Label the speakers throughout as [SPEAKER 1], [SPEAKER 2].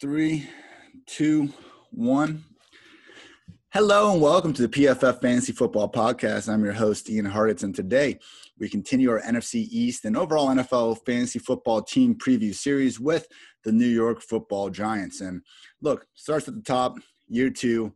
[SPEAKER 1] Three, two, one. Hello and welcome to the PFF Fantasy Football Podcast. I'm your host, Ian Hartitz, and today we continue our NFC East and overall NFL fantasy football team preview series with the New York football giants. And look, starts at the top, year two.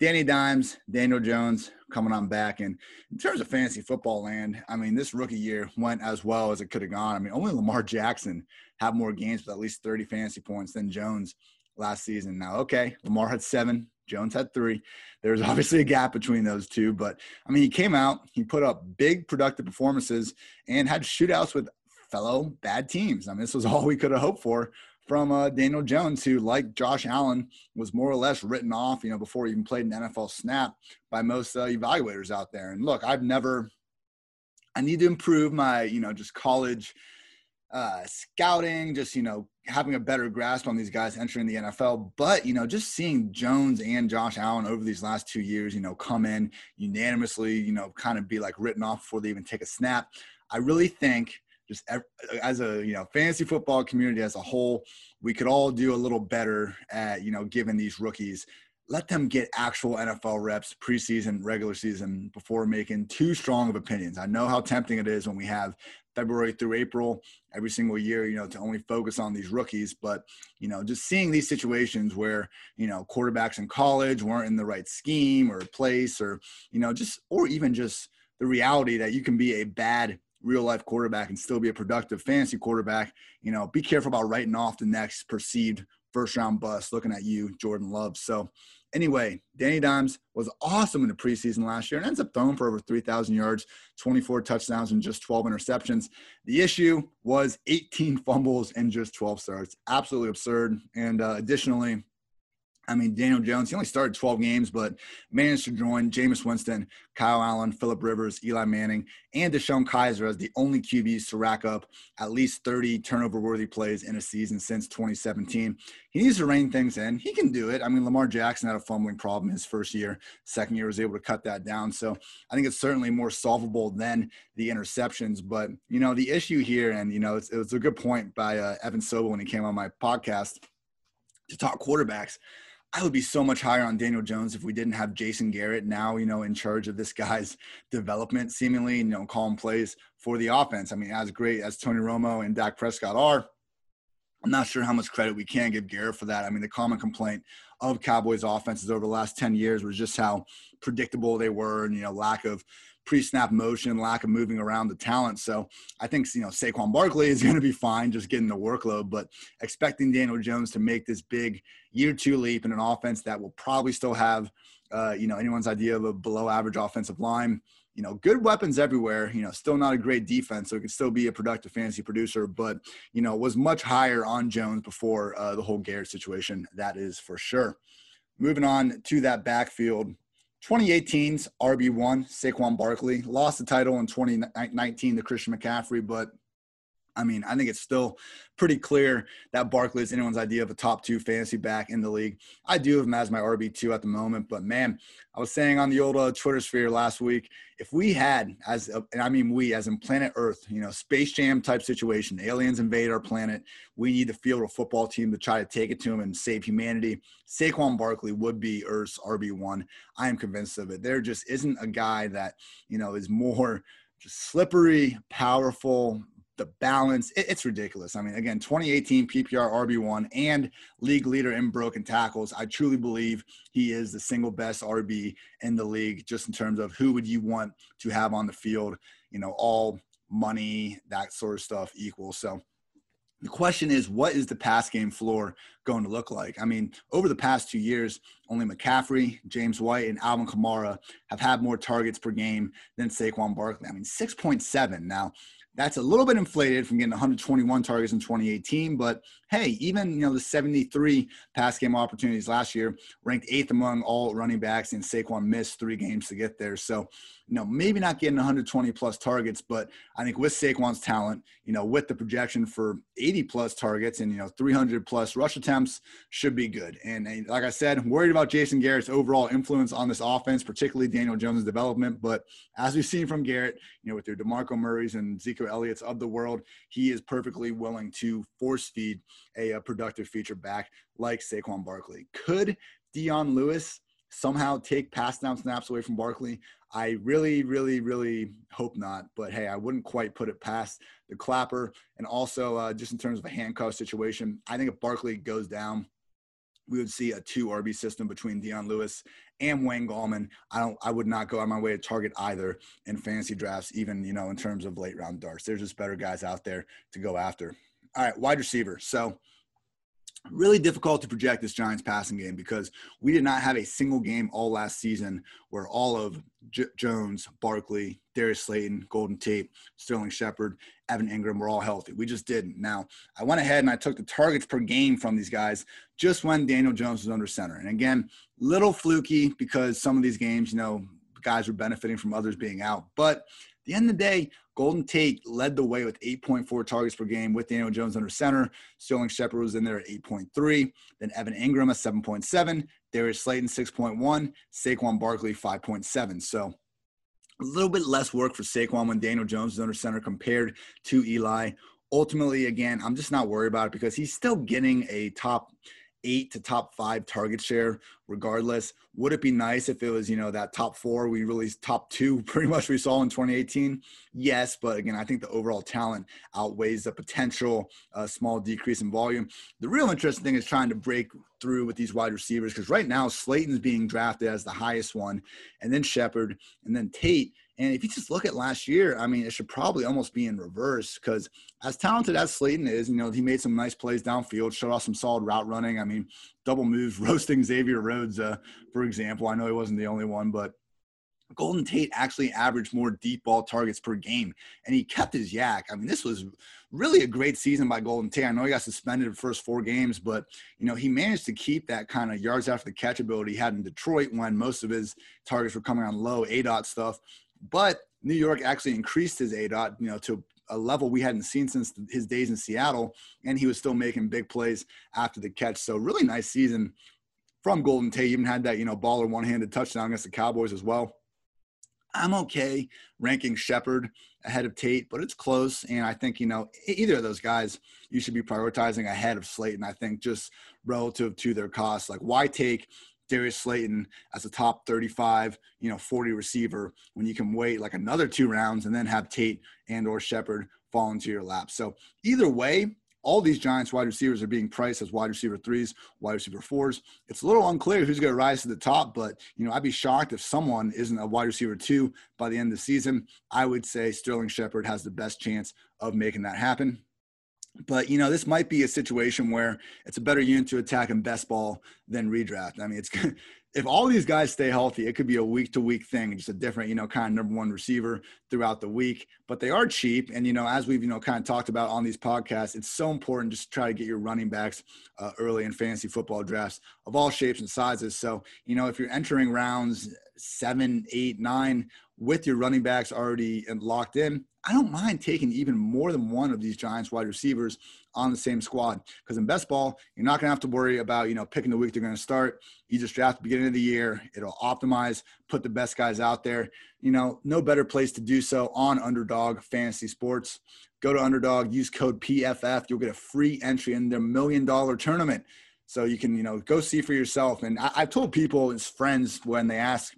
[SPEAKER 1] Danny Dimes, Daniel Jones coming on back. And in terms of fantasy football land, I mean, this rookie year went as well as it could have gone. I mean, only Lamar Jackson had more games with at least 30 fantasy points than Jones last season. Now, okay, Lamar had seven, Jones had three. There's obviously a gap between those two, but I mean, he came out, he put up big productive performances and had shootouts with fellow bad teams. I mean, this was all we could have hoped for from uh, Daniel Jones, who, like Josh Allen, was more or less written off, you know, before he even played an NFL snap by most uh, evaluators out there. And look, I've never, I need to improve my, you know, just college uh, scouting, just, you know, having a better grasp on these guys entering the NFL. But, you know, just seeing Jones and Josh Allen over these last two years, you know, come in unanimously, you know, kind of be like written off before they even take a snap. I really think just as a you know fantasy football community as a whole we could all do a little better at you know giving these rookies let them get actual NFL reps preseason, regular season before making too strong of opinions. I know how tempting it is when we have February through April every single year, you know, to only focus on these rookies. But, you know, just seeing these situations where, you know, quarterbacks in college weren't in the right scheme or place or, you know, just, or even just the reality that you can be a bad real life quarterback and still be a productive fantasy quarterback, you know, be careful about writing off the next perceived first round bust looking at you, Jordan Love. So, anyway, Danny Dimes was awesome in the preseason last year and ends up throwing for over 3,000 yards, 24 touchdowns, and just 12 interceptions. The issue was 18 fumbles and just 12 starts. Absolutely absurd. And uh, additionally, I mean, Daniel Jones, he only started 12 games, but managed to join Jameis Winston, Kyle Allen, Philip Rivers, Eli Manning, and DeShone Kizer as the only QBs to rack up at least 30 turnover worthy plays in a season since 2017. He needs to rein things in. He can do it. I mean, Lamar Jackson had a fumbling problem his first year. Second year was able to cut that down. So I think it's certainly more solvable than the interceptions. But, you know, the issue here, and, you know, it's, it was a good point by uh, Evan Sobel when he came on my podcast to talk quarterbacks. I would be so much higher on Daniel Jones if we didn't have Jason Garrett now, you know, in charge of this guy's development, seemingly, you know, calling plays for the offense. I mean, as great as Tony Romo and Dak Prescott are, I'm not sure how much credit we can give Garrett for that. I mean, the common complaint of Cowboys offenses over the last 10 years was just how predictable they were and, you know, lack of pre-snap motion, lack of moving around the talent. So I think you know Saquon Barkley is going to be fine, just getting the workload. But expecting Daniel Jones to make this big year two leap in an offense that will probably still have, uh, you know, anyone's idea of a below average offensive line. You know, good weapons everywhere. You know, still not a great defense, so it could still be a productive fantasy producer. But you know, was much higher on Jones before uh, the whole Garrett situation. That is for sure. Moving on to that backfield 2018's RB1, Saquon Barkley, lost the title in 2019 to Christian McCaffrey, but I mean, I think it's still pretty clear that Barkley is anyone's idea of a top two fantasy back in the league. I do have him as my RB2 at the moment, but man, I was saying on the old uh, Twitter sphere last week, if we had, as a, and I mean we, as in planet Earth, you know, Space Jam type situation, aliens invade our planet, we need to field a football team to try to take it to them and save humanity. Saquon Barkley would be Earth's RB1. I am convinced of it. There just isn't a guy that, you know, is more just slippery, powerful, the balance. It, it's ridiculous. I mean, again, 2018 PPR RB1 and league leader in broken tackles. I truly believe he is the single best RB in the league, just in terms of who would you want to have on the field, you know, all money, that sort of stuff equal. So the question is, what is the pass game floor going to look like? I mean, over the past two years, only McCaffrey, James White, and Alvin Kamara have had more targets per game than Saquon Barkley. I mean, 6.7. Now, that's a little bit inflated from getting 121 targets in 2018, but hey, even you know the 73 pass game opportunities last year ranked eighth among all running backs, and Saquon missed three games to get there. So, you know, maybe not getting 120 plus targets, but I think with Saquon's talent, you know, with the projection for 80 plus targets and you know 300 plus rush attempts, should be good. And, and like I said, I'm worried about Jason Garrett's overall influence on this offense, particularly Daniel Jones' development. But as we've seen from Garrett, you know, with your Demarco Murray's and Zeke Elliott's of the world, he is perfectly willing to force feed a, a productive feature back like Saquon Barkley. Could Dion Lewis somehow take pass down snaps away from Barkley? I really, really, really hope not. But hey, I wouldn't quite put it past the clapper. And also, uh, just in terms of a handcuff situation, I think if Barkley goes down, we would see a two RB system between Dion Lewis and Wayne Gallman. I don't I would not go on my way to target either in fantasy drafts, even you know, in terms of late round darts. There's just better guys out there to go after. All right, wide receiver. So really difficult to project this Giants passing game because we did not have a single game all last season where all of J- Jones, Barkley, Darius Slayton, Golden Tate, Sterling Shepard, Evan Engram were all healthy. We just didn't. Now, I went ahead and I took the targets per game from these guys just when Daniel Jones was under center. And again, little fluky because some of these games, you know, guys were benefiting from others being out. But the end of the day, Golden Tate led the way with 8.4 targets per game with Daniel Jones under center. Sterling Shepard was in there at 8.3. Then Evan Engram at 7.7. Darius Slayton 6.1. Saquon Barkley 5.7. So a little bit less work for Saquon when Daniel Jones is under center compared to Eli. Ultimately, again, I'm just not worried about it because he's still getting a top – eight to top five target share regardless. Would it be nice if it was, you know, that top four we really top two pretty much we saw in 2018? Yes, but again, I think the overall talent outweighs the potential uh, small decrease in volume. The real interesting thing is trying to break through with these wide receivers because right now Slayton's being drafted as the highest one, and then Shepard, and then Tate. And if you just look at last year, I mean, it should probably almost be in reverse because as talented as Slayton is, you know, he made some nice plays downfield, showed off some solid route running. I mean, double moves, roasting Xavier Rhodes, uh, for example. I know he wasn't the only one, but Golden Tate actually averaged more deep ball targets per game, and he kept his YAC. I mean, this was really a great season by Golden Tate. I know he got suspended the first four games, but you know he managed to keep that kind of yards after the catch ability he had in Detroit when most of his targets were coming on low ADOT stuff. But New York actually increased his ADOT, you know, to a level we hadn't seen since his days in Seattle, and he was still making big plays after the catch. So really nice season from Golden Tate. Even had that you know baller one-handed touchdown against the Cowboys as well. I'm okay ranking Shepard ahead of Tate, but it's close. And I think, you know, either of those guys you should be prioritizing ahead of Slayton, I think, just relative to their cost. Like, why take Darius Slayton as a top 35, you know, 40 receiver when you can wait like another two rounds and then have Tate and or Shepard fall into your lap. So either way, all these Giants wide receivers are being priced as wide receiver threes, wide receiver fours. It's a little unclear who's going to rise to the top, but you know I'd be shocked if someone isn't a wide receiver two by the end of the season. I would say Sterling Shepard has the best chance of making that happen. But you know, this might be a situation where it's a better unit to attack in best ball than redraft. I mean, it's if all these guys stay healthy, it could be a week to week thing, just a different, you know, kind of number one receiver throughout the week. But they are cheap, and you know, as we've you know kind of talked about on these podcasts, it's so important just to try to get your running backs uh, early in fantasy football drafts of all shapes and sizes. So you know, if you're entering rounds seven, eight, nine with your running backs already locked in, I don't mind taking even more than one of these Giants wide receivers on the same squad. Because in best ball, you're not going to have to worry about, you know, picking the week they're going to start. You just draft the beginning of the year. It'll optimize, put the best guys out there. You know, no better place to do so on Underdog Fantasy Sports. Go to Underdog, use code PFF. You'll get a free entry in their million dollar tournament. So you can, you know, go see for yourself. And I, have told people, as friends, when they ask,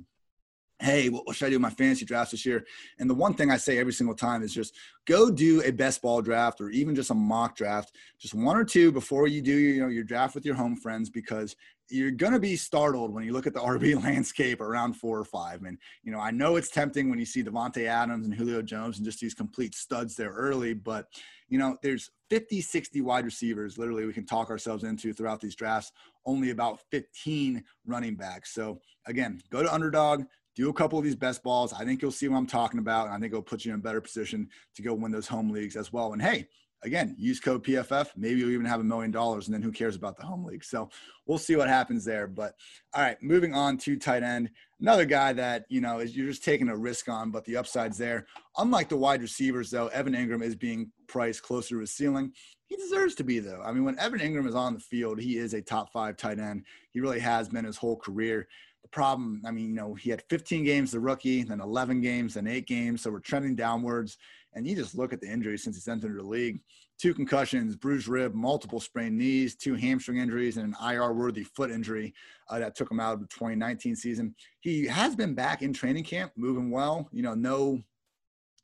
[SPEAKER 1] hey, what should I do in my fantasy drafts this year? And the one thing I say every single time is just go do a best ball draft or even just a mock draft, just one or two before you do your, you know, your draft with your home friends because you're going to be startled when you look at the RB landscape around four or five. And, you know, I know it's tempting when you see Davante Adams and Julio Jones and just these complete studs there early, but, you know, there's 50, 60 wide receivers literally we can talk ourselves into throughout these drafts, only about 15 running backs. So, again, go to underdog, do a couple of these best balls. I think you'll see what I'm talking about. And I think it'll put you in a better position to go win those home leagues as well. And hey, again, use code PFF. Maybe you'll even have a million dollars, and then who cares about the home league? So we'll see what happens there. But all right, moving on to tight end. Another guy that, you know, is you're just taking a risk on, but the upside's there. Unlike the wide receivers, though, Evan Engram is being priced closer to his ceiling. He deserves to be, though. I mean, when Evan Engram is on the field, he is a top five tight end. He really has been his whole career. The problem, I mean, you know, he had 15 games the rookie, then 11 games, then eight games. So we're trending downwards. And you just look at the injuries since he's entered the league two concussions, bruised rib, multiple sprained knees, two hamstring injuries, and an IR worthy foot injury uh, that took him out of the 2019 season. He has been back in training camp, moving well. You know, no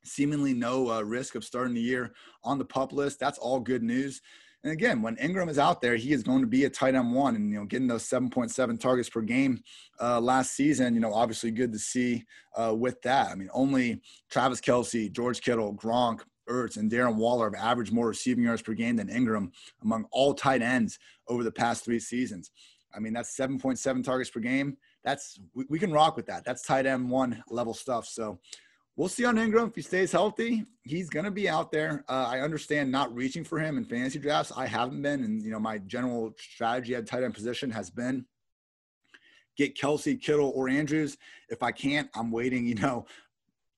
[SPEAKER 1] seemingly no uh, risk of starting the year on the pup list. That's all good news. And again, when Engram is out there, he is going to be a tight end one, and you know, getting those 7.7 targets per game uh, last season, you know, obviously good to see uh, with that. I mean, only Travis Kelce, George Kittle, Gronk, Ertz, and Darren Waller have averaged more receiving yards per game than Engram among all tight ends over the past three seasons. I mean, that's 7.7 targets per game. That's we, we can rock with that. That's tight end one level stuff. So we'll see on Engram if he stays healthy. He's going to be out there. Uh, I understand not reaching for him in fantasy drafts. I haven't been, and you know my general strategy at tight end position has been get Kelce, Kittle, or Andrews. If I can't, I'm waiting. You know,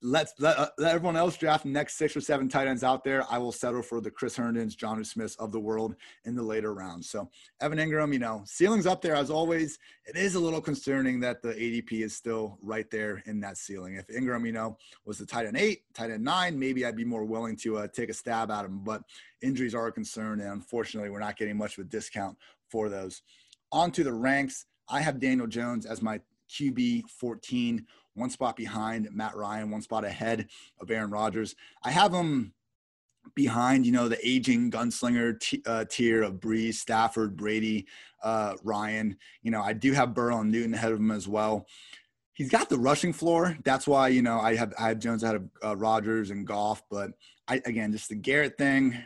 [SPEAKER 1] let's let, uh, let everyone else draft next six or seven tight ends out there. I will settle for the Chris Herndons, Jonnu Smiths of the world in the later rounds. So Evan Engram, you know, ceiling's up there as always. It is a little concerning that the ADP is still right there in that ceiling. If Engram, you know, was the tight end eight, tight end nine, maybe I'd be more willing to uh, take a stab at him. But injuries are a concern, and unfortunately, we're not getting much of a discount for those. On to the ranks. I have Daniel Jones as my QB 14 one spot behind Matt Ryan, one spot ahead of Aaron Rodgers. I have him behind, you know, the aging gunslinger t- uh, tier of Brees, Stafford, Brady, uh, Ryan. You know, I do have Burrow and Newton ahead of him as well. He's got the rushing floor. That's why, you know, I have I have Jones ahead of uh, Rodgers and Goff. But I again, just the Garrett thing.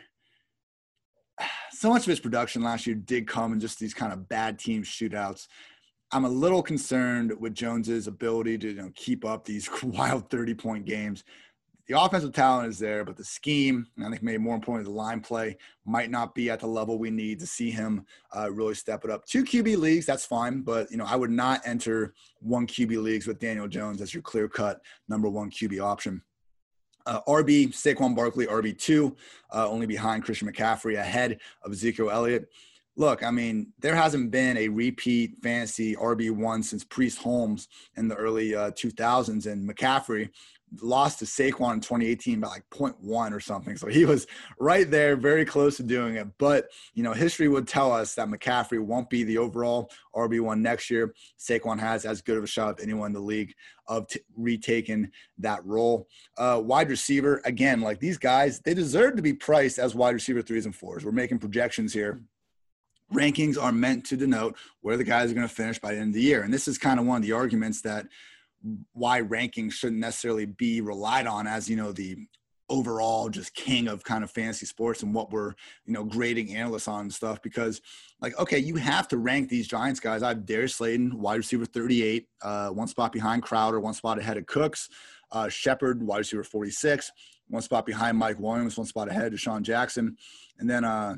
[SPEAKER 1] So much of his production last year did come in just these kind of bad team shootouts. I'm a little concerned with Jones's ability to you know, keep up these wild 30 point games. The offensive talent is there, but the scheme, and I think maybe more importantly, the line play might not be at the level we need to see him uh, really step it up. Two QB leagues, that's fine, but you know I would not enter one QB leagues with Daniel Jones as your clear cut number one QB option. Uh, RB Saquon Barkley, RB two, uh, only behind Christian McCaffrey, ahead of Ezekiel Elliott look, I mean, there hasn't been a repeat fantasy RB1 since Priest Holmes in the early uh, 2000s, and McCaffrey lost to Saquon in 2018 by like 0.1 or something. So he was right there, very close to doing it. But, you know, history would tell us that McCaffrey won't be the overall RB1 next year. Saquon has as good of a shot as anyone in the league of t- retaking that role. Uh, wide receiver, again, like these guys, they deserve to be priced as wide receiver threes and fours. We're making projections here rankings are meant to denote where the guys are going to finish by the end of the year. And this is kind of one of the arguments that why rankings shouldn't necessarily be relied on as, you know, the overall just king of kind of fantasy sports and what we're, you know, grading analysts on and stuff. Because, like, okay, you have to rank these Giants guys. I have Darius Slayton, wide receiver 38, uh, one spot behind Crowder, one spot ahead of Cooks. Uh, Shepard, wide receiver 46, one spot behind Mike Williams, one spot ahead of Sean Jackson. And then uh,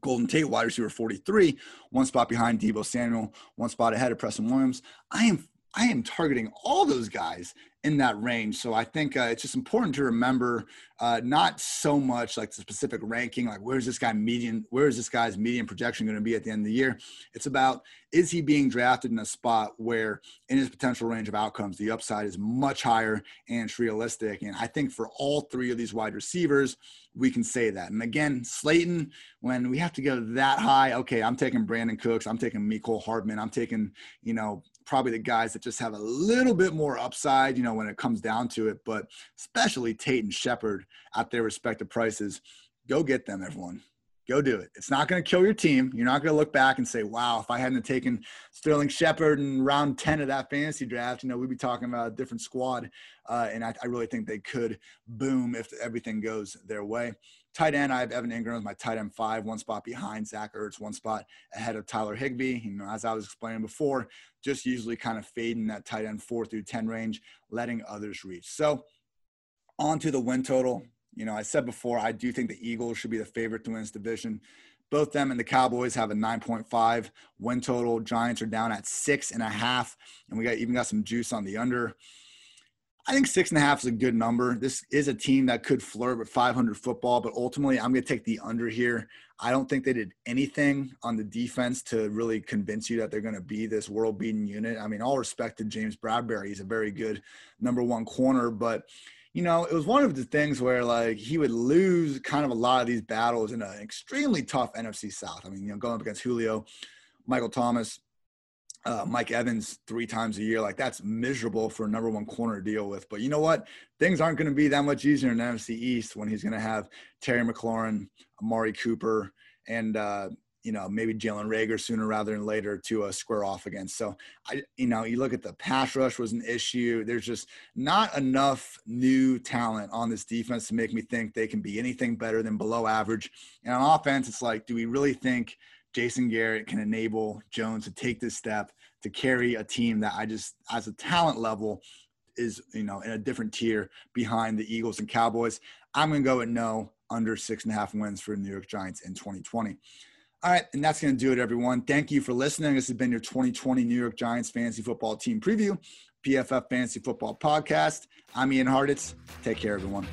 [SPEAKER 1] Golden Tate, wide receiver 43, one spot behind Deebo Samuel, one spot ahead of Preston Williams. I am I am targeting all those guys in that range. So I think uh, it's just important to remember uh, not so much like the specific ranking, like where's this guy median, where is this guy's median projection going to be at the end of the year? It's about is he being drafted in a spot where in his potential range of outcomes, the upside is much higher and it's realistic. And I think for all three of these wide receivers, we can say that. And again, Slayton, when we have to go that high, okay, I'm taking Brandin Cooks, I'm taking Mecole Hardman, I'm taking, you know, probably the guys that just have a little bit more upside, you know, when it comes down to it. But especially Tate and Shepard at their respective prices, go get them, everyone. Go do it. It's not going to kill your team. You're not going to look back and say, wow, if I hadn't taken Sterling Shepard in round 10 of that fantasy draft, you know, we'd be talking about a different squad. Uh, and I, I, really think they could boom if everything goes their way. Tight end, I have Evan Engram as my tight end five, one spot behind Zach Ertz, one spot ahead of Tyler Higbee. You know, as I was explaining before, just usually kind of fading that tight end four through 10 range, letting others reach. So on to the win total. You know, I said before, I do think the Eagles should be the favorite to win this division. Both them and the Cowboys have a 9.5 win total. Giants are down at six and a half, and we got even got some juice on the under. I think six and a half is a good number. This is a team that could flirt with 500 football, but ultimately, I'm going to take the under here. I don't think they did anything on the defense to really convince you that they're going to be this world beating unit. I mean, all respect to James Bradberry. He's a very good number one corner, but you know, it was one of the things where like he would lose kind of a lot of these battles in an extremely tough NFC South. I mean, you know, going up against Julio, Michael Thomas, uh, Mike Evans three times a year, like that's miserable for a number one corner to deal with. But you know what? Things aren't going to be that much easier in NFC East when he's going to have Terry McLaurin, Amari Cooper, and uh, you know, maybe Jalen Reagor sooner rather than later to uh, square off against. So I, you know, you look at the pass rush was an issue. There's just not enough new talent on this defense to make me think they can be anything better than below average. And on offense, it's like, do we really think Jason Garrett can enable Jones to take this step to carry a team that I just, as a talent level, is you know in a different tier behind the Eagles and Cowboys. I'm going to go at no under six and a half wins for the New York Giants in 2020. All right, and that's going to do it, everyone. Thank you for listening. This has been your 2020 New York Giants fantasy football team preview, PFF Fantasy Football Podcast. I'm Ian Hartitz. Take care, everyone.